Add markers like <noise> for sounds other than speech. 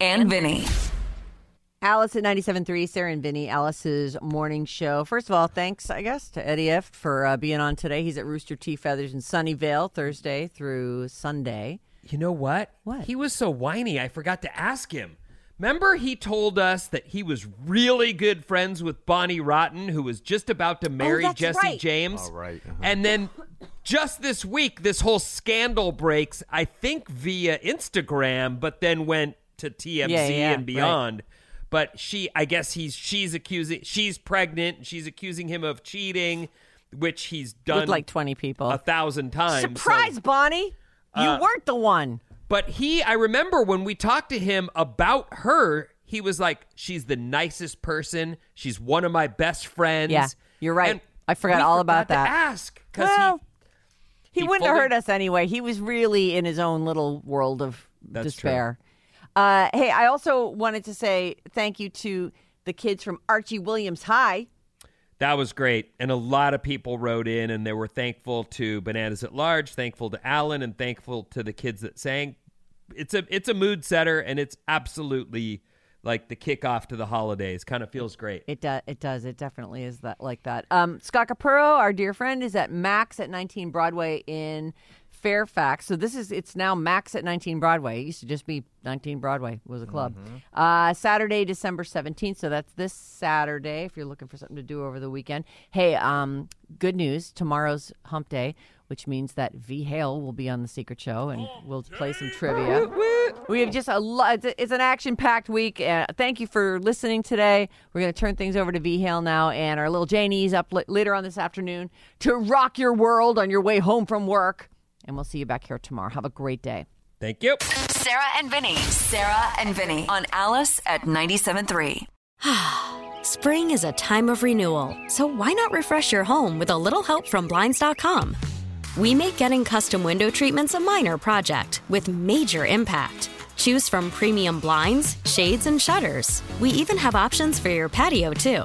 and Vinny. Alice at 97.3, Sarah and Vinny, Alice's morning show. First of all, thanks, I guess, to Eddie F. for uh, being on today. He's at Rooster T. Feathers in Sunnyvale Thursday through Sunday. You know what? What? He was so whiny, I forgot to ask him. Remember, he told us that he was really good friends with Bonnie Rotten, who was just about to marry that's Jesse right. James. Oh, right. Uh-huh. And then just this week, this whole scandal breaks, I think via Instagram, but then went to TMZ Yeah, yeah, and beyond. But she, I guess he's she's accusing, she's pregnant, and she's accusing him of cheating, which he's done With like 20 people. a thousand times. so- Surprise, Bonnie! You Uh, weren't the one. but he, I remember when we talked to him about her, he was like, "She's the nicest person. She's one of my best friends." Yeah, you're right. And I forgot all about forgot to that. ask because Well, he, he wouldn't have hurt us anyway. He was really in his own little world of despair. Uh, hey, I also wanted to say thank you to the kids from Archie Williams High. that was great, and a lot of people wrote in, and they were thankful to Bananas at Large, thankful to Alan, and thankful to the kids that sang. It's a it's a mood setter, and it's absolutely like the kickoff to the holidays. Kind of feels great. It does. It does. It definitely is that like that. Um, Scott Capurro, our dear friend, is at Max at 19 Broadway in Fairfax. So this is it's now Max at 19 Broadway. It used to just be 19 Broadway was a club. Uh, Saturday, December 17th. So that's this Saturday. If you're looking for something to do over the weekend. Hey, um, good news. Tomorrow's Hump Day, which means that V Hale will be on the Secret Show and <gasps> we'll play some trivia. We have just a lot. It's, it's an action-packed week. Uh, thank you for listening today. We're going to turn things over to V Hale now, and our little Janie's up li- later on this afternoon to rock your world on your way home from work. And we'll see you back here tomorrow. Have a great day. Thank you. Sarah and Vinny. Sarah and Vinny on Alice at 97.3. <sighs> Spring is a time of renewal, so why not refresh your home with a little help from Blinds.com? We make getting custom window treatments a minor project with major impact. Choose from premium blinds, shades, and shutters. We even have options for your patio, too.